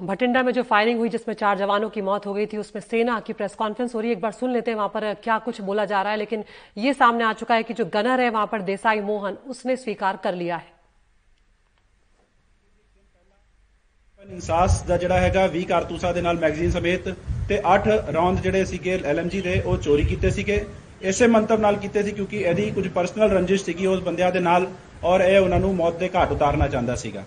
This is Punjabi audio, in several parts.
भटिंडा में जो फायरिंग हुई जिसमें चार जवानों की मौत हो गई थी उसमें सेना की प्रेस कॉन्फ्रेंस हो रही है एक बार सुन लेते हैं वहां पर क्या कुछ बोला जा रहा है लेकिन ये सामने आ चुका है कि जो गनर है वहां पर देसाई मोहन उसने स्वीकार कर लिया है ਇਨਸਾਸ ਦਾ ਜਿਹੜਾ ਹੈਗਾ 20 ਕਾਰਤੂਸਾਂ ਦੇ ਨਾਲ ਮੈਗਜ਼ੀਨ ਸਮੇਤ ਤੇ 8 ਰੌਂਦ ਜਿਹੜੇ ਸੀਗੇ ਐਲਐਮਜੀ ਦੇ ਉਹ ਚੋਰੀ ਕੀਤੇ ਸੀਗੇ ਇਸੇ ਮੰਤਵ ਨਾਲ ਕੀਤੇ ਸੀ ਕਿਉਂਕਿ ਇਹਦੀ ਕੁਝ ਪਰਸਨਲ ਰੰਜਿਸ਼ ਸੀਗੀ ਉਸ ਬੰਦਿਆਂ ਦੇ ਨਾਲ ਔਰ ਇਹ ਉਹਨਾਂ ਨੂੰ ਮੌਤ ਦੇ ਘਾਟ ਉਤਾਰਨਾ ਚਾਹੁੰਦਾ ਸੀਗਾ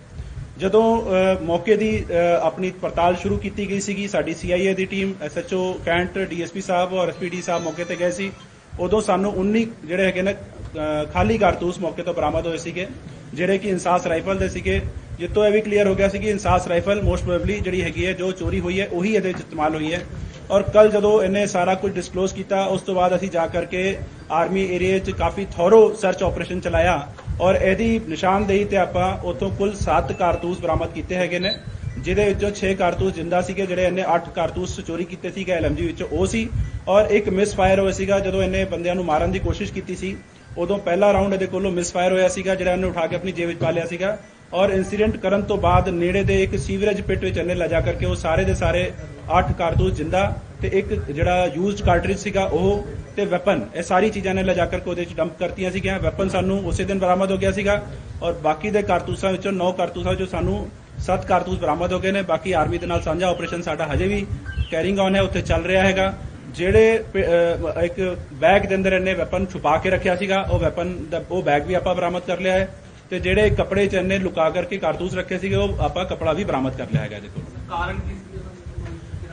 ਜਦੋਂ ਅ, ਮੌਕੇ ਦੀ ਅ, ਆਪਣੀ ਪੜਤਾਲ ਸ਼ੁਰੂ ਕੀਤੀ ਗਈ ਸੀਗੀ ਸਾਡੀ ਸੀਆਈਏ ਦੀ team SHO cantt DSP sahib ਔਰ ਐਸਪੀਡੀ ਸਾਹਿਬ ਮੌਕੇ ਤੇ ਗਏ ਸੀ ਉਦੋਂ ਸਾਨੂੰ 19 ਜਿਹੜੇ ਹੈਗੇ ਨੇ ਅ, ਖਾਲੀ ਕਾਰਤੂਸ ਮੌਕੇ ਤੋਂ ਬਰਾਮਦ ਹੋਏ ਸੀਗੇ ਜਿਹੜੇ ਕਿ ਇਨਸਾਸ ਰਾਈਫਲ ਦੇ ਸੀਗੇ ਜਿੱਤੋਂ ਇਹ ਵੀ ਕਲੀਅਰ ਹੋ ਗਿਆ ਸੀ ਕਿ ਇਨਸਾਸ ਰਾਈਫਲ ਮੋਸਟ ਪ੍ਰੋਬੇਬਲੀ ਜਿਹੜੀ ਹੈਗੀ ਹੈ ਜੋ ਚੋਰੀ ਹੋਈ ਹੈ ਉਹੀ ਇਹਦੇ ਵਿੱਚ ਇਸਤੇਮਾਲ ਹੋਈ ਹੈ। ਔਰ ਕੱਲ ਜਦੋਂ ਇਹਨੇ ਸਾਰਾ ਕੁਝ ਡਿਸਕਲੋਜ਼ ਕੀਤਾ ਉਸ ਤੋਂ ਬਾਅਦ ਅਸੀਂ ਜਾ ਕਰਕੇ ਆਰਮੀ ਏਰੀਆ 'ਚ ਕਾਫੀ ਥੋਰੋ ਸਰਚ ਆਪਰੇਸ਼ਨ ਚਲਾਇਆ ਔਰ ਇਹਦੀ ਨਿਸ਼ਾਨਦੇਹੀ ਤੇ ਆਪਾਂ ਉੱਥੋਂ ਕੁੱਲ 7 ਕਾਰਤੂਸ ਬਰਾਮਦ ਕੀਤੇ ਹੈਗੇ ਨੇ, ਜਿਹਦੇ ਵਿੱਚੋਂ 6 ਕਾਰਤੂਸ ਜਿੰਦਾ ਸੀਗੇ, ਜਿਹੜੇ ਇਹਨੇ 8 ਕਾਰਤੂਸ ਚੋਰੀ ਕੀਤੇ ਸੀਗੇ ਐਲਐਮਜੀ ਵਿੱਚੋਂ ਉਹ ਸੀ। ਔਰ ਇੱਕ ਮਿਸ ਫਾਇਰ ਹੋਇਆ ਸੀਗਾ, ਜਦੋਂ ਇਹਨੇ ਬੰਦਿਆਂ ਨੂੰ ਮਾਰਨ ਦੀ ਕੋਸ਼ਿਸ਼ ਕੀਤੀ ਸੀ। ਉਦੋਂ ਪਹਿਲਾ ਰਾਉਂਡ ਇਹਦੇ ਕੋਲੋਂ ਮਿਸ ਫਾਇਰ ਹੋਇਆ ਸੀਗਾ, ਜਿਹੜਾ ਇਹਨੇ ਉਠਾ ਕੇ ਆਪਣੀ ਜੇਬ ਵਿੱਚ ਪਾ ਲਿਆ ਸੀਗਾ। ਔਰ ਇਨਸੀਡੈਂਟ ਕਰਨ ਤੋਂ ਬਾਅਦ ਨੇੜੇ ਦੇ ਇੱਕ ਸੀਵਰੇਜ ਪਿਟ ਵਿੱਚ ਇਹਨੇ ਲਿਜਾ ਕਰਕੇ ਉਹ ਸਾਰੇ ਦੇ ਸਾਰੇ 8 ਕਾਰਤੂਸ ਜਿੰਦਾ ਤੇ ਇੱਕ ਜਿਹੜਾ ਯੂਜ਼ਡ ਕਾਰਟ੍ਰਿਜ ਸੀਗਾ ਉਹ ਤੇ ਵੈਪਨ ਇਹ ਸਾਰੀ ਚੀਜ਼ਾਂ ਨੇ ਲਿਜਾ ਕਰਕੇ ਉਹਦੇ ਵਿੱਚ ਡੰਪ ਕਰਤੀਆਂ ਸੀਗੀਆਂ। ਵੈਪਨ ਸਾਨੂੰ ਉਸੇ ਦਿਨ ਬਰਾਮਦ ਹੋ ਗਿਆ ਸੀਗਾ ਔਰ ਬਾਕੀ ਦੇ ਕਾਰਤੂਸਾਂ ਵਿੱਚੋਂ 9 ਕਾਰਤੂਸਾਂ ਵਿੱਚੋਂ ਸਾਨੂੰ 7 ਕਾਰਤੂਸ ਬਰਾਮਦ ਹੋ ਗਏ ਨੇ। ਬਾਕੀ ਆਰਮੀ ਦੇ ਨਾਲ ਸਾਂਝਾ ਆਪਰੇਸ਼ਨ ਸਾਡਾ ਹਜੇ ਵੀ ਕੈਰਿੰਗ ਔਨ ਹੈ, ਉੱਥੇ ਚੱਲ ਰਿਹਾ ਹੈਗਾ। ਜਿਹੜੇ ਪ- ਅਹ, ਇੱਕ ਬੈਗ ਦੇ ਅੰਦਰ ਇਹਨੇ ਵੈਪਨ ਛੁਪਾ ਕੇ ਰੱਖਿਆ ਸੀਗਾ, ਉਹ ਵੈਪਨ ਦਾ, ਉਹ ਬੈਗ ਵੀ ਆਪਾਂ ਬਰਾਮਦ ਕਰ ਲਿਆ ਹੈ। ਤੇ ਜਿਹੜੇ ਕੱਪੜੇ ਚ ਇਹਨੇ ਲੁਕਾ ਕਰਕੇ ਕਾਰਤੂਸ ਰੱਖੇ ਸੀਗੇ, ਉਹ ਆਪਾਂ ਕੱਪੜਾ ਵੀ ਬਰਾਮਦ ਕਰ ਲਿਆ ਹੈਗਾ ਇਹਦੇ ਕੋਲ। ਕਾਰਨ ਕੀ ਸੀ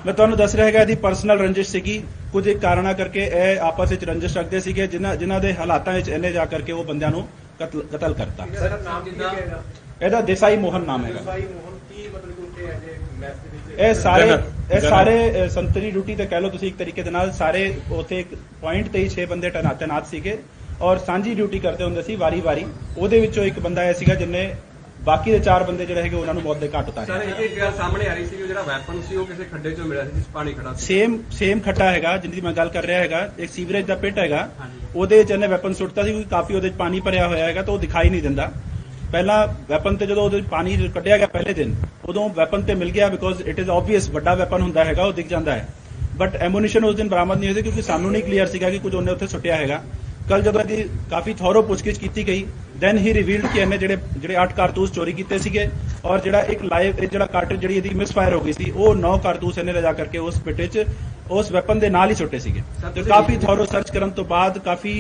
ਮੈਂ ਤੁਹਾਨੂੰ ਦੱਸ ਰਿਹਾ ਹੈਗਾ ਇਹਦੀ ਪਰਸਨਲ ਰੰਜਿਸ਼ ਸੀਗੀ। ਕੁਝ ਇੱਕ ਕਾਰਨਾ ਕਰਕੇ ਇਹ ਆਪਸ ਵਿੱਚ ਰੰਜਿਸ਼ ਰੱਖਦੇ ਸੀਗੇ ਜਿਨ੍ਹਾਂ ਜਿਨ੍ਹਾਂ ਦੇ ਹਾਲਾਤਾਂ ਵਿੱਚ ਇਹਨੇ ਜਾ ਕਰਕੇ ਉਹ ਬੰਦਿਆਂ ਨੂੰ ਕਤਲ ਕਤਲ ਕਰਤਾ। ਸਰ ਨਾਮ ਜਿੱਦਾਂ ਇਹਦਾ ਦੇਸਾਈ ਮੋਹਨ ਨਾਮ ਹੈਗਾ। ਇਹ ਸਾਰੇ ਇਹ। ਸਾਰੇ ਸੰਤਰੀ ਡਿਊਟੀ ਤੇ ਕਹਿ ਲਓ ਤੁਸੀਂ ਇੱਕ ਤਰੀਕੇ ਦੇ ਨਾਲ ਸਾਰੇ ਉੱਥੇ ਇੱਕ ਪੁਆਇੰਟ ਤੇ ਹੀ 6 ਬੰਦੇ ਤੈਨਾਤ ਸੀਗੇ ਔਰ ਸਾਂਝੀ ਡਿਊਟੀ ਕਰਦੇ ਹੁੰਦੇ ਸੀ ਵਾਰੀ-ਵਾਰੀ। ਉਹਦੇ ਵਿੱਚੋਂ ਇੱਕ ਬੰਦਾ ਇਹ ਸੀਗਾ ਜਿਨੇ ਬਾਕੀ ਦੇ ਚਾਰ ਬੰਦੇ ਜਿਹੜੇ ਹੈਗੇ ਉਹਨਾਂ ਨੂੰ ਮੌਤ ਦੇ ਘਾਟ ਸਰ ਉਤਾਰੇ ਇਹ ਇੱਕ ਗੱਲ ਸਾਹਮਣੇ ਆ ਰਹੀ ਸੀ ਕਿ ਜਿਹੜਾ ਵੈਪਨ ਸੀ ਉਹ ਕਿਸੇ ਖੱਡੇ 'ਚੋਂ ਮਿਲਿਆ ਸੀ ਜਿਸ 'ਚ ਪਾਣੀ ਖੜਾ ਸੀ। ਸੇਮ ਸੇਮ ਖੱਟਾ ਹੈਗਾ ਜਿੰਦੀ ਮੈਂ ਗੱਲ ਕਰ ਰਿਹਾ ਹੈਗਾ ਇੱਕ ਸੀਵਰੇਜ ਦਾ ਪਿਟ ਹੈਗਾ। ਉਹਦੇ ਵਿੱਚ ਇਹਨੇ ਵੈਪਨ ਸੁੱਟਤਾ ਸੀ ਕਿਉਂਕਿ ਕਾਫੀ ਉਹਦੇ 'ਚ ਪਾਣੀ ਭਰਿਆ ਹੋਇਆ ਹੈਗਾ ਤਾਂ ਉਹ ਦਿਖਾਈ ਨਹੀਂ ਦਿੰਦਾ। ਪਹਿਲਾਂ ਵੈਪਨ ਤੇ ਜਦੋਂ ਉਹਦੇ 'ਚ ਪਾਣੀ ਕੱਢਿਆ ਗਿਆ ਪਹਿਲੇ ਦਿਨ ਉਦੋਂ ਵੈਪਨ ਤੇ ਮਿਲ ਗਿਆ ਬਿਕੋਜ਼ ਇਟ ਇਜ਼ ਆਬਵੀਅਸ ਵੱਡਾ ਵੈਪਨ ਹੁੰਦਾ ਹੈਗਾ ਉਹ ਦਿਖ ਜਾਂਦਾ ਹੈ। ਬਟ ਐਮੂਨੀਸ਼ਨ ਉਸ ਦਿਨ ਬਰਾਮਦ ਨਹੀਂ ਹੋਈ ਕਿਉਂਕਿ ਸਾਨੂੰ ਨਹੀਂ ਕਲੀਅਰ ਸੀਗਾ ਕਿ ਕੁਝ ਉਹਨੇ ਉੱਥੇ ਸੁੱਟਿਆ ਹੈਗਾ। ਕੱਲ ਜਦੋਂ ਇਹਦੀ ਕਾਫੀ ਥੋਰੋ ਪੁੱਛਗਿੱਛ ਕੀਤੀ ਗਈ ਦੈਨ ਹੀ ਰਿਵੀਲਡ ਕਿ ਇਹਨੇ ਜਿਹੜੇ ਜਿਹੜੇ 8 ਕਾਰਤੂਸ ਚੋਰੀ ਕੀਤੇ ਸੀਗੇ ਔਰ ਜਿਹੜਾ ਇੱਕ ਲਾਈਵ ਜਿਹੜਾ ਕਾਰਟ੍ਰਿਜ ਜਿਹੜੀ ਇਹਦੀ ਮਿਸਫਾਇਰ ਹੋ ਗਈ ਸੀ ਉਹ 9 ਕਾਰਤੂਸ ਇਹਨੇ ਲਿਜਾ ਕਰਕੇ ਉਸ ਪਿੱਟੇ 'ਚ ਉਸ ਵੈਪਨ ਦੇ ਨਾਲ ਹੀ ਸੁੱਟੇ ਸੀਗੇ ਤੇ ਕਾਫੀ ਥੋਰੋ ਸਰਚ ਕਰਨ ਤੋਂ ਬਾਅਦ ਕਾਫੀ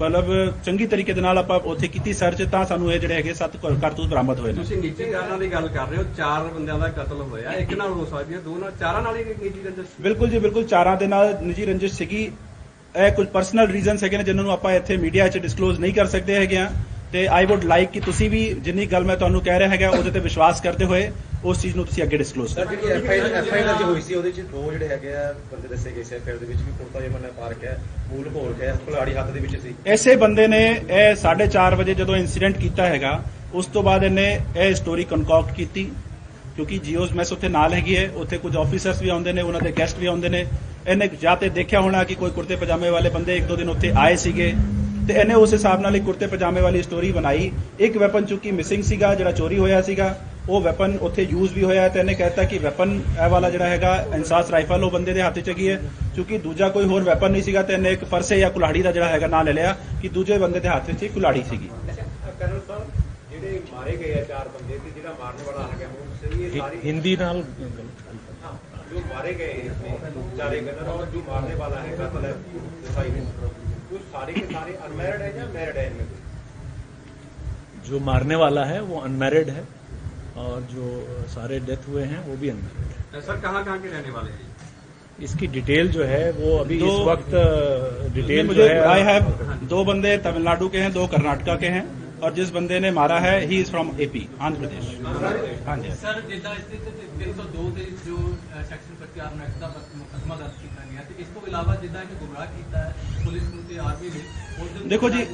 ਮਤਲਬ ਚੰਗੀ ਤਰੀਕੇ ਦੇ ਨਾਲ ਆਪਾਂ ਉੱਥੇ ਕੀਤੀ ਸਰਚ ਤਾਂ ਸਾਨੂੰ ਇਹ ਜਿਹੜੇ ਹੈਗੇ 7 ਕਾਰਤੂਸ ਬਰਾਮਦ ਹੋਏ ਨੇ ਤੁਸੀਂ ਨਿੱਜੀ ਕਾਰਨਾਂ ਦੀ ਗੱਲ ਕਰ ਰਹੇ ਹੋ ਚਾਰ ਬੰਦਿਆਂ ਦਾ ਕਤਲ ਹੋਇਆ ਇੱਕ ਨਾਲ ਹੋ ਸਕਦੀ ਹੈ ਦੋ ਨਾਲ ਚਾਰਾਂ ਨਾਲ ਹੀ ਨਿੱਜੀ ਰੰਜਿਸ਼? ਬਿਲਕੁਲ ਜੀ ਬਿਲਕੁਲ ਚਾਰਾਂ ਦੇ ਨਾਲ ਨਿੱਜੀ ਰੰਜਿਸ਼ ਸੀਗੀ। ਇਹ ਕੁਝ ਪਰਸਨਲ ਰੀਜ਼ਨਸ ਹੈਗੇ ਨੇ ਜਿਨ੍ਹਾਂ ਨੂੰ ਆਪਾਂ ਇੱਥੇ ਮੀਡੀਆ 'ਚ ਡਿਸਕਲੋਜ਼ ਨਹੀਂ ਕਰ ਸਕਦੇ ਹੈਗੇ ਆ। ਤੇ ਆਈ ਊਡ ਲਾਈਕ ਕਿ ਤੁਸੀਂ ਵੀ ਜਿੰਨੀ ਗੱਲ ਮੈਂ ਤੁਹਾਨੂੰ ਕਹਿ ਰਿਹਾ ਹੈਗਾ ਉਹਦੇ ਤੇ ਵਿਸ਼ਵਾਸ ਕਰਦੇ ਹੋਏ ਉਸ ਚੀਜ਼ ਨੂੰ ਤੁਸੀਂ ਅੱਗੇ ਡਿਸਕਲੋਜ਼ ਕਰੋ। ਜਿਹੜੀ ਐਫ ਆਈ ਐਫ ਆਈ ਦਰਜ ਹੋਈ ਸੀ ਉਹਦੇ ਵਿੱਚ ਦੋ ਜਿਹੜੇ ਹੈਗੇ ਆ ਬੰਦੇ ਦੱਸੇ ਗਏ ਸੀ ਐਫ ਆਈ ਦੇ ਵਿੱਚ ਵੀ ਕੁਰਤਾ ਜਮਨ ਪਾਰਕ ਹੈ ਮੂਲ ਭੋਰ ਹੈ ਕੁਲਾੜੀ ਹੱਥ ਦੇ ਵਿੱਚ ਸੀ। ਐਸੇ ਬੰਦੇ ਨੇ ਇਹ 4:30 ਵਜੇ ਜਦੋਂ ਇਨਸੀਡੈਂਟ ਕੀਤਾ ਹੈਗਾ ਉਸ ਤੋਂ ਬਾਅਦ ਇਹਨੇ ਇਹ ਸਟੋਰੀ ਕਨਕੌਕਟ ਕੀਤੀ ਕਿਉਂਕਿ ਜੀਓਸ ਮੈਸ ਉੱਥੇ ਨਾਲ ਹੈਗੀ ਹੈ ਉੱਥੇ ਕੁਝ ਆਫੀਸਰਸ ਵੀ ਆਉਂਦੇ ਨੇ ਉਹਨਾਂ ਦੇ ਗੈਸਟ ਵੀ ਆਉਂਦੇ ਨੇ। ਇਹਨੇ ਜਾਂ ਤੇ ਦੇਖਿਆ ਹੋਣਾ ਕਿ ਕੋਈ ਕੁਰਤੇ ਪਜਾਮੇ ਵਾਲੇ ਬੰਦੇ ਇੱਕ ਦੋ ਦਿਨ ਉੱਥੇ ਆਏ ਸੀਗੇ। ਤੇ ਇਹਨੇ ਉਸ ਹਿਸਾਬ ਨਾਲ ਇੱਕ ਕੁਰਤੇ ਪਜਾਮੇ ਵਾਲੀ ਸਟੋਰੀ ਬਣਾਈ। ਇੱਕ ਵੈਪਨ ਚੁੱਕੀ ਮਿਸਿੰਗ ਸੀਗਾ ਜਿਹੜਾ ਚੋਰੀ ਹੋਇਆ ਸੀਗਾ। ਉਹ ਵੈਪਨ ਉੱਥੇ ਯੂਜ਼ ਵੀ ਹੋਇਆ ਤੇ ਇਹਨੇ ਕਹਿਤਾ ਕਿ ਵੈਪਨ ਇਹ ਵਾਲਾ ਜਿਹੜਾ ਹੈਗਾ ਇਨਸਾਸ ਰਾਈਫਲ ਉਹ ਬੰਦੇ ਦੇ ਹੱਥ 'ਚ ਹੈਗੀ ਹੈ। ਕਿਉਂਕਿ ਦੂਜਾ ਕੋਈ ਹੋਰ ਵੈਪਨ ਨਹੀਂ ਸੀਗਾ ਤੇ ਇਹਨੇ ਇੱਕ ਪਰਸੇ ਜਾਂ ਕੁਲਾੜੀ ਦਾ ਜਿਹੜਾ ਹੈਗਾ ਨਾਂ ਲੈ ਲਿਆ ਕਿ ਦੂਜੇ ਬੰਦੇ ਦੇ ਹੱਥ 'ਚ ਕੁਲਾੜੀ ਸੀਗੀ। ਕਰਨਲ ਸਾਹਿਬ ਜਿਹੜੇ ਮਾਰੇ ਗਏ ਆ ਚਾਰ ਬੰਦੇ ਤੇ ਜਿਹੜਾ ਮਾਰਨ ਵਾਲਾ ਆ ਗਿਆ ਹੁਣ ਇਹ ਸਾਰੀ ਹਿੰਦੀ ਨਾਲ ਜੋ ਮਾਰੇ ਗਏ ਇਸ ਨੇ ਚਾਰੇ ਕਰਨਲ ਜੋ ਮਾਰਨੇ ਵਾਲਾ ਹੈ ਕਤਲ ਹੈ सारे के सारे अनमेरिड है या है जो मारने वाला है वो अनमेरिड है और जो सारे डेथ हुए हैं वो भी अनमेरिड है। सर कहाँ कहाँ के रहने वाले हैं? इसकी डिटेल जो है वो अभी इस वक्त डिटेल मुझे आई हैव दो बंदे तमिलनाडु के हैं दो कर्नाटका के हैं। ਔਰ ਜਿਸ ਬੰਦੇ ਨੇ ਮਾਰਾ ਹੈ he is from AP Andhra Pradesh ਹਾਂਜੀ। ਸਰ ਜਿੱਦਾਂ ਇਸ ਤੇ 302 ਦੇ ਜੋ ਸੈਕਸ਼ਨ 25 ਆਰਮ ਐਕਟ ਦਾ ਮੁਕਦਮਾ ਦਰਜ ਕੀਤਾ ਗਿਆ ਤੇ ਇਸ ਤੋਂ ਇਲਾਵਾ ਜਿੱਦਾਂ ਕਿ ਗੁੰਮਰਾਹ ਕੀਤਾ ਪੁਲਿਸ ਨੂੰ ਤੇ ਆਰਮੀ ਨੇ ਦੇਖੋ ਜੀ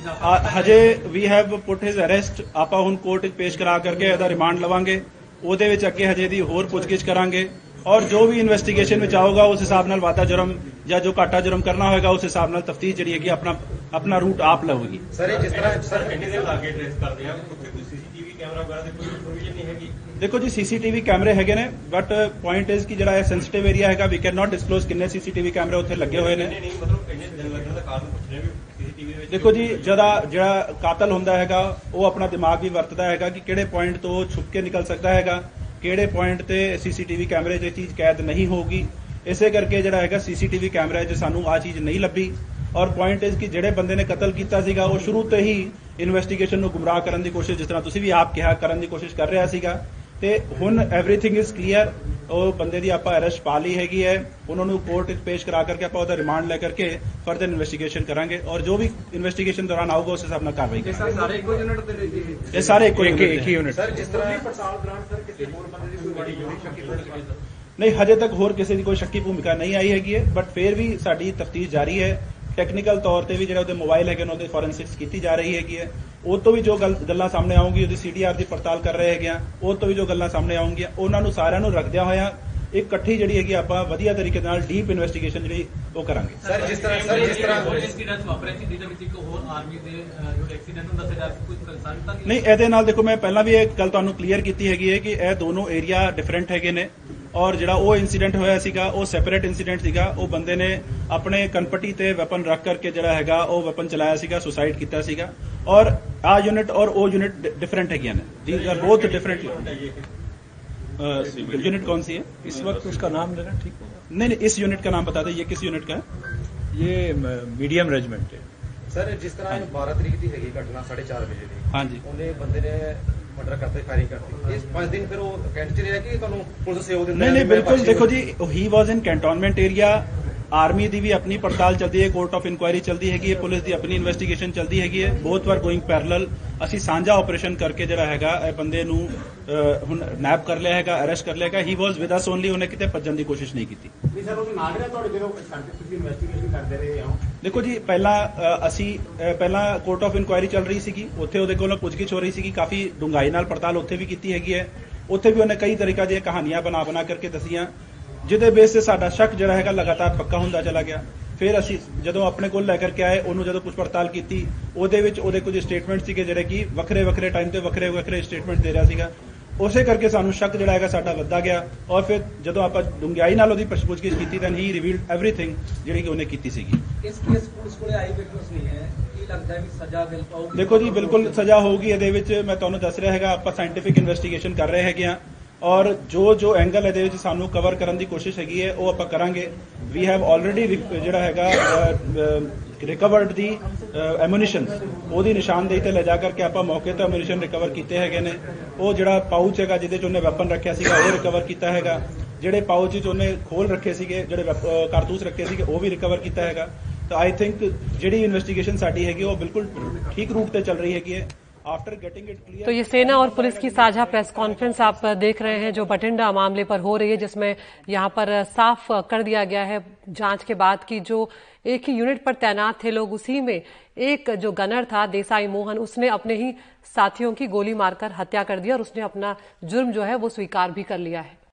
ਹਜੇ ਵੀ ਹੈਵ ਪੁੱਟ ਹਿਸ ਅਰੈਸਟ ਆਪਾਂ ਹੁਣ ਕੋਰਟ ਵਿੱਚ ਪੇਸ਼ ਕਰਾ ਕਰਕੇ ਇਹਦਾ ਰਿਮਾਂਡ ਲਵਾਂਗੇ ਉਹਦੇ ਵਿੱਚ ਅੱਗੇ ਹਜੇ ਦੀ ਹੋਰ ਪੁੱਛਗਿੱਛ ਕਰਾਂਗੇ ਔਰ ਜੋ ਵੀ ਇਨਵੈਸਟੀਗੇਸ਼ਨ ਵਿੱਚ ਆਊਗਾ ਉਸ ਹਿਸਾਬ ਨਾਲ ਵਾਤਾ ਜੁਰਮ ਜਾਂ ਜੋ ਘਾਟਾ ਜੁਰਮ ਕਰਨਾ ਹੋਏਗਾ ਉਸ ਹਿਸਾਬ ਨਾਲ ਤਫਤੀਸ਼ ਜਿਹੜੀ ਹੈਗੀ ਆਪਣਾ ਆਪਣਾ ਰੂਟ ਆਪ ਲਵੇਗੀ। ਸਰ ਇਹ ਜਿਸ ਤਰ੍ਹਾਂ ਸਰ ਕਿੰਨੇ ਦੇ ਲਾਗੇ ਟ੍ਰੇਸ ਕਰਦੇ ਆ? ਉੱਥੇ ਕੋਈ ਸੀਸੀਟੀਵੀ ਕੈਮਰਾ ਵਗੈਰਾ ਦੀ ਕੋਈ ਪ੍ਰੋਵੀਜ਼ਨ ਨਹੀਂ ਹੈਗੀ। ਦੇਖੋ ਜੀ ਸੀਸੀਟੀਵੀ ਕੈਮਰੇ ਹੈਗੇ ਨੇ ਬਟ ਪੁਆਇੰਟ ਇਜ਼ ਕਿ ਜਿਹੜਾ ਇਹ ਸੈਂਸਿਟਿਵ ਏਰੀਆ ਹੈਗਾ ਵੀ ਕੈਨ ਨਾਟ ਡਿਸਕਲੋਜ਼ ਕਿੰਨੇ ਸੀਸੀਟੀਵੀ ਕੈਮਰੇ ਉੱਥੇ ਲੱਗੇ ਹੋਏ ਨੇ। ਨਹੀਂ ਮਤਲਬ ਇੰਨੇ ਦਿਨ ਲੱਗਣ ਦਾ ਕਾਰਨ ਪੁੱਛ ਰਹੇ ਵੀ ਸੀਸੀਟੀਵੀ ਵਿੱਚ ਦੇਖੋ ਜੀ ਜਦਾ ਜਿਹੜਾ ਕਾਤਲ ਹੁੰਦਾ ਹੈਗਾ ਉਹ ਆਪਣਾ ਦਿਮਾਗ ਵੀ ਵਰਤਦਾ ਹੈਗਾ ਕਿ ਕਿਹੜੇ ਪੁਆਇੰਟ ਤੋਂ ਛੁਪ ਕੇ ਨਿਕਲ ਸਕਦਾ ਹੈਗਾ ਕਿਹੜੇ ਪੁਆਇੰਟ ਤੇ ਸੀਸੀਟੀਵੀ ਕੈਮਰੇ 'ਚ ਇਹ ਚੀਜ਼ ਕੈਦ ਨਹੀਂ ਹੋਊਗੀ। ਇਸੇ ਕਰਕੇ ਜਿਹੜਾ ਹੈਗਾ ਸੀਸੀਟੀਵੀ ਕੈਮਰੇ 'ਚ ਸਾਨੂੰ ਆ ਚੀਜ਼ ਨਹੀਂ ਲੱਭੀ। ਔਰ ਪੁਆਇੰਟ ਇਜ਼ ਕਿ ਜਿਹੜੇ ਬੰਦੇ ਨੇ ਕਤਲ ਕੀਤਾ ਸੀਗਾ ਉਹ ਸ਼ੁਰੂ ਤੋਂ ਹੀ ਇਨਵੈਸਟੀਗੇਸ਼ਨ ਨੂੰ ਗੁੰਮਰਾਹ ਕਰਨ ਦੀ ਕੋਸ਼ਿਸ਼ ਜਿਸ ਤਰ੍ਹਾਂ ਤੁਸੀਂ ਵੀ ਆਪ ਕਿਹਾ ਕਰਨ ਦੀ ਕੋਸ਼ਿਸ਼ ਕਰ ਰਿਹਾ ਸੀਗਾ। ਤੇ ਹੁਣ ਐਵਰੀਥਿੰਗ ਇਜ਼ ਕਲੀਅਰ ਉਹ ਬੰਦੇ ਦੀ ਆਪਾਂ ਅਰੈਸਟ ਪਾ ਲਈ ਹੈਗੀ ਹੈ। ਉਹਨਾਂ ਨੂੰ ਕੋਰਟ ਵਿੱਚ ਪੇਸ਼ ਕਰਾ ਕਰਕੇ ਆਪਾਂ ਉਹਦਾ ਰਿਮਾਂਡ ਲੈ ਕਰਕੇ ਫਰਦਰ ਇਨਵੈਸਟੀਗੇਸ਼ਨ ਕਰਾਂਗੇ। ਔਰ ਜੋ ਵੀ ਇਨਵੈਸਟੀਗੇਸ਼ਨ ਦੌਰਾਨ ਆਊਗਾ ਉਸ ਹਿਸਾਬ ਨਾਲ ਕਾਰਵਾਈ ਕਰਾਂਗੇ। ਸਰ ਸਾਰੇ ਇੱਕੋ ਯੂਨਿਟ ਜੀ ਇਹ ਸਾਰੇ ਇੱਕੋ ਇੱਕ। ਹੀ ਯੂਨਿਟ ਸਰ ਜਿਸ ਤਰ੍ਹਾਂ ਪੜਤਾਲ ਦੌਰਾਨ ਸਰ ਕਿਸੇ ਹੋਰ ਬੰਦੇ ਦੀ ਕੋਈ ਜੁੜੀ ਸ਼ੱਕੀ ਨਹੀਂ ਹਜੇ ਤੱਕ ਹੋਰ ਕਿਸੇ ਦੀ ਕੋਈ ਸ਼ੱਕੀ ਭੂਮਿਕਾ ਨਹੀਂ ਆਈ ਹੈਗੀ ਹੈ ਬਟ ਫਿਰ ਵੀ ਸਾਡੀ ਤਫਤੀਸ਼ ਜਾਰੀ ਹੈ। ਟੈਕਨੀਕਲ ਤੌਰ ਤੇ ਵੀ ਜਿਹੜਾ ਉਹਦੇ ਮੋਬਾਈਲ ਹੈਗੇ ਨੇ ਉਹਦੇ ਫੋਰੈਂਸਿਕਸ ਕੀਤੀ ਜਾ ਰਹੀ ਹੈਗੀ ਹੈ। ਉਹ ਤੋਂ ਵੀ ਜੋ ਗੱਲ- ਸਾਹਮਣੇ ਆਉਂਗੀ ਉਹਦੀ ਸੀਡੀਆਰ ਦੀ ਪੜਤਾਲ ਕਰ ਰਹੇ ਹੈਗੇ ਆ ਉਹ ਤੋਂ ਵੀ ਜੋ ਗੱਲਾਂ ਸਾਹਮਣੇ ਆਉਂਗੀਆਂ ਉਹਨਾਂ ਨੂੰ ਸਾਰਿਆਂ ਨੂੰ ਰੱਖਦਿਆਂ ਹੋਇਆਂ ਇੱਕ ਇਕੱਠੀ ਜਿਹੜੀ ਹੈਗੀ ਆਪਾਂ ਵਧੀਆ ਤਰੀਕੇ ਨਾਲ ਡੀਪ ਇਨਵੈਸਟੀਗੇਸ਼ਨ ਜਿਹੜੀ ਉਹ ਕਰਾਂਗੇ। ਸਰ ਜਿਸ ਤਰ੍ਹਾਂ ਸਰ ਜਿਸ ਤਰ੍ਹਾਂ ਹੋਰ ਇਨਸੀਡੈਂਟ ਵਾਪਰਿਆ ਸੀ ਜਿਹਦੇ ਵਿੱਚ ਇੱਕ ਹੋਰ ਆਰਮੀ ਦੇ ਜੋ ਐਕਸੀਡੈਂਟ ਹੁੰਦਾ ਸੀ ਕੁਝ ਕੰਸਰਨ ਤਾਂ ਨਹੀਂ ਇਹਦੇ ਨਾਲ ਦੇਖੋ ਮੈਂ ਪਹਿਲਾਂ ਵੀ ਇਹ ਗੱਲ ਤੁਹਾਨੂੰ ਕਲੀਅਰ ਕੀਤੀ ਹੈਗੀ ਹੈ ਕਿ ਇਹ ਦੋਨੋਂ ਏਰੀਆ ਡਿਫਰੈਂਟ ਹੈਗੇ ਨੇ। ਔਰ ਜਿਹੜਾ ਉਹ ਇਨਸੀਡੈਂਟ ਹੋਇਆ ਸੀਗਾ ਉਹ ਸੈਪਰੇਟ ਇਨਸੀਡੈਂਟ ਸੀਗਾ ਉਹ ਬੰਦੇ ਨੇ ਆਪਣੇ ਕਨਪਟੀ ਤੇ ਵੈਪਨ ਰੱਖ ਕਰਕੇ ਜਿਹੜਾ ਹੈਗਾ ਉਹ ਵੈਪਨ ਚਲਾਇਆ ਸੀਗਾ ਸੁਸਾਈਡ ਕੀਤਾ ਸੀਗਾ ਔਰ ਆ ਯੂਨਿਟ ਔਰ ਉਹ ਯੂਨਿਟ ਡਿਫਰੈਂਟ ਹੈਗੀਆਂ ਨੇ these are both different unit कौन सी है इस वक्त उसका नाम लेना ठीक होगा नहीं नहीं इस यूनिट का नाम बता दें ये किस यूनिट का है ये मीडियम रेजिमेंट है ਸਰ ਜਿਸ ਤਰ੍ਹਾਂ 12 ਤਰੀਕ ਦੀ ਹੈਗੀ ਘਟਨਾ 4:30 ਵਜੇ ਦੀ ਹਾਂਜੀ ਉਹਨੇ ਬੰਦੇ ਨੇ ਮਰਡਰ ਕਰਤੇ ਫਾਇਰਿੰਗ ਕਰਤੀ। ਇਸ 5 ਦਿਨ ਫਿਰ ਉਹ ਕੈਂਟ ਚ ਰਿਹਾ ਕਿ ਤੁਹਾਨੂੰ ਪੁਲਿਸ ਸਹਿਯੋਗ ਦਿੰਦਾ ਨਹੀਂ ਨਹੀਂ ਬਿਲਕੁਲ। ਦੇਖੋ ਜੀ he was in cantonment area army ਦੀ ਵੀ ਆਪਣੀ ਪੜਤਾਲ ਚੱਲਦੀ ਹੈ ਕੋਰਟ ਆਫ ਇਨਕੁਆਇਰੀ ਚੱਲਦੀ ਹੈਗੀ ਹੈ ਪੁਲਿਸ ਦੀ ਆਪਣੀ ਇਨਵੈਸਟੀਗੇਸ਼ਨ ਚੱਲਦੀ ਹੈਗੀ ਹੈ। ਬੋਥ ਵਾਰ ਗੋਇੰਗ ਪੈਰਲਲ ਅਸੀਂ ਸਾਂਝਾ ਆਪਰੇਸ਼ਨ ਕਰਕੇ ਜਿਹੜਾ ਹੈਗਾ ਇਹ ਬੰਦੇ ਨੂੰ ਹੁਣ ਨੈਪ ਕਰ ਲਿਆ ਹੈਗਾ ਅਰੈਸਟ ਕਰ ਲਿਆ ਹੈਗਾ। ਹੀ ਵਾਸ ਵਿਦ ਅਸ ਓਨਲੀ ਉਹਨੇ ਕਿਤੇ ਭੱਜਣ ਦੀ ਕੋਸ਼ਿਸ਼ ਨਹੀਂ ਕੀਤੀ। ਨਹੀਂ ਸਰ ਉਹ ਨਾਲ ਰਿਹਾ ਤੁਹਾਡੇ ਜਦੋਂ ਤੁਸੀਂ ਇਨਵੈਸਟੀਗੇਸ਼ਨ ਕਰਦੇ ਰਹੇ ਹੋ ਦੇਖੋ ਜੀ ਪਹਿਲਾਂ ਅਸੀਂ ਪਹਿਲਾਂ ਕੋਰਟ ਆਫ ਇਨਕੁਆਇਰੀ ਚੱਲ ਰਹੀ ਸੀਗੀ ਉੱਥੇ ਉਹਦੇ ਕੋਲੋਂ ਪੁੱਛਗਿੱਛ ਹੋ ਰਹੀ ਸੀਗੀ ਕਾਫੀ ਡੂੰਘਾਈ ਨਾਲ ਪੜਤਾਲ ਉੱਥੇ ਵੀ ਕੀਤੀ ਹੈਗੀ ਹੈ। ਉੱਥੇ ਵੀ ਉਹਨੇ ਕਈ ਤਰੀਕਾ ਦੀਆਂ ਕਹਾਣੀਆਂ ਬਣਾ ਬਣਾ ਕਰਕੇ ਦਸੀਆਂ। ਜਿਹਦੇ ਬੇਸ ਤੇ ਸਾਡਾ ਸ਼ੱਕ ਜਿਹੜਾ ਹੈਗਾ ਲਗਾਤਾਰ ਪੱਕਾ ਹੁੰਦਾ ਚਲਾ ਗਿਆ। ਫਿਰ ਅਸੀਂ ਜਦੋਂ ਆਪਣੇ ਕੋਲ ਲੈ ਕਰਕੇ ਆਏ ਉਹਨੂੰ ਜਦੋਂ ਪੁੱਛ ਪੜਤਾਲ ਕੀਤੀ ਉਹਦੇ ਵਿੱਚ ਉਹਦੇ ਕੁਝ ਸਟੇਟਮੈਂਟ ਸੀਗੇ ਜਿਹੜੇ ਕਿ ਵੱਖਰੇ ਵੱਖਰੇ ਟਾਈਮ ਤੇ ਵੱਖਰੇ ਵੱਖਰੇ ਸਟੇਟਮੈਂਟ ਦੇ ਰਿਹਾ ਸੀਗਾ। ਉਸੇ ਕਰਕੇ ਸਾਨੂੰ ਸ਼ੱਕ ਜਿਹੜਾ ਹੈਗਾ ਸਾਡਾ ਵੱਧਦਾ ਗਿਆ ਔਰ ਫਿਰ ਜਦੋਂ ਆਪਾਂ ਡੂੰਘਾਈ ਨਾਲ ਉਹਦੀ ਪੁੱਛਗਿੱਛ ਕੀਤੀ ਤਾਂ ਹੀ ਰਿਵੀਲਡ ਐਵਰੀਥਿੰਗ ਜਿਹੜੀ ਕਿ ਉਹਨੇ ਕੀਤੀ ਸੀਗੀ। ਇਸ ਕੇਸ ਪੁਲਿਸ ਕੋਲੇ ਆਈ ਵਿਟਨੈਸ ਨਹੀਂ ਹੈ? ਦੇਖੋ ਜੀ ਬਿਲਕੁਲ ਸਜ਼ਾ ਹੋਊਗੀ ਇਹਦੇ ਵਿੱਚ ਮੈਂ ਤੁਹਾਨੂੰ ਦੱਸ ਰਿਹਾ ਹੈਗਾ ਆਪਾਂ ਸਾਇੰਟੀਫਿਕ ਇਨਵੈਸਟੀਗੇਸ਼ਨ ਕਰ ਰਹੇ ਹੈਗੇ ਆ ਔਰ ਜੋ ਜੋ ਐਂਗਲ ਇਹਦੇ ਵਿੱਚ ਸਾਨੂੰ ਕਵਰ ਕਰਨ ਦੀ ਕੋਸ਼ਿਸ਼ ਹੈਗੀ ਹੈ ਉਹ ਆਪਾਂ ਕਰਾਂਗੇ। ਵੀ ਹੈਵ ਆਲਰੇਡੀ ਜਿਹੜਾ ਹੈਗਾ ਰਿਕਵਰਡ ਦੀ ਐਮੂਨੀਸ਼ਨ ਉਹਦੀ ਨਿਸ਼ਾਨਦੇਹੀ ਤੇ ਲੈ ਜਾ ਕਰਕੇ ਆਪਾਂ ਮੌਕੇ ਤੇ ਐਮੂਨੀਸ਼ਨ ਰਿਕਵਰ ਕੀਤੇ ਹੈਗੇ ਨੇ। ਉਹ ਜਿਹੜਾ ਪਾਊਚ ਹੈਗਾ ਜਿਹਦੇ ਚ ਉਹਨੇ ਵੈਪਨ ਰੱਖਿਆ ਸੀਗਾ ਉਹ ਰਿਕਵਰ ਕੀਤਾ ਹੈਗਾ। ਜਿਹੜੇ ਪਾਊਚ ਚ ਉਹਨੇ ਖੋਲ ਰੱਖੇ ਸੀਗੇ ਜਿਹੜੇ ਵੈਪ- ਅਹ, ਕਾਰਤੂਸ ਰੱਖੇ ਸੀਗੇ ਉਹ ਵੀ ਰਿਕਵਰ ਕੀਤਾ ਹੈਗਾ। ਤਾਂ ਆਈ ਥਿੰਕ ਜਿਹੜੀ ਇਨਵੈਸਟੀਗੇਸ਼ਨ ਸਾਡੀ ਹੈਗੀ ਉਹ ਬਿਲਕੁਲ ਠੀਕ ਰੂਟ ਤੇ ਚੱਲ ਰਹੀ ਹੈਗੀ ਹੈ। आफ्टर गेटिंग इट क्लियर तो ये सेना और पुलिस की साझा प्रेस कॉन्फ्रेंस आप देख रहे हैं जो बठिंडा मामले पर हो रही है जिसमें यहाँ पर साफ़ कर दिया गया है जाँच के बाद की जो एक ही यूनिट पर तैनात थे लोग उसी में एक जो गनर था देसाई मोहन उसने अपने ही साथियों की गोली मारकर हत्या कर दी और उसने अपना जुर्म जो है वो स्वीकार भी कर लिया है।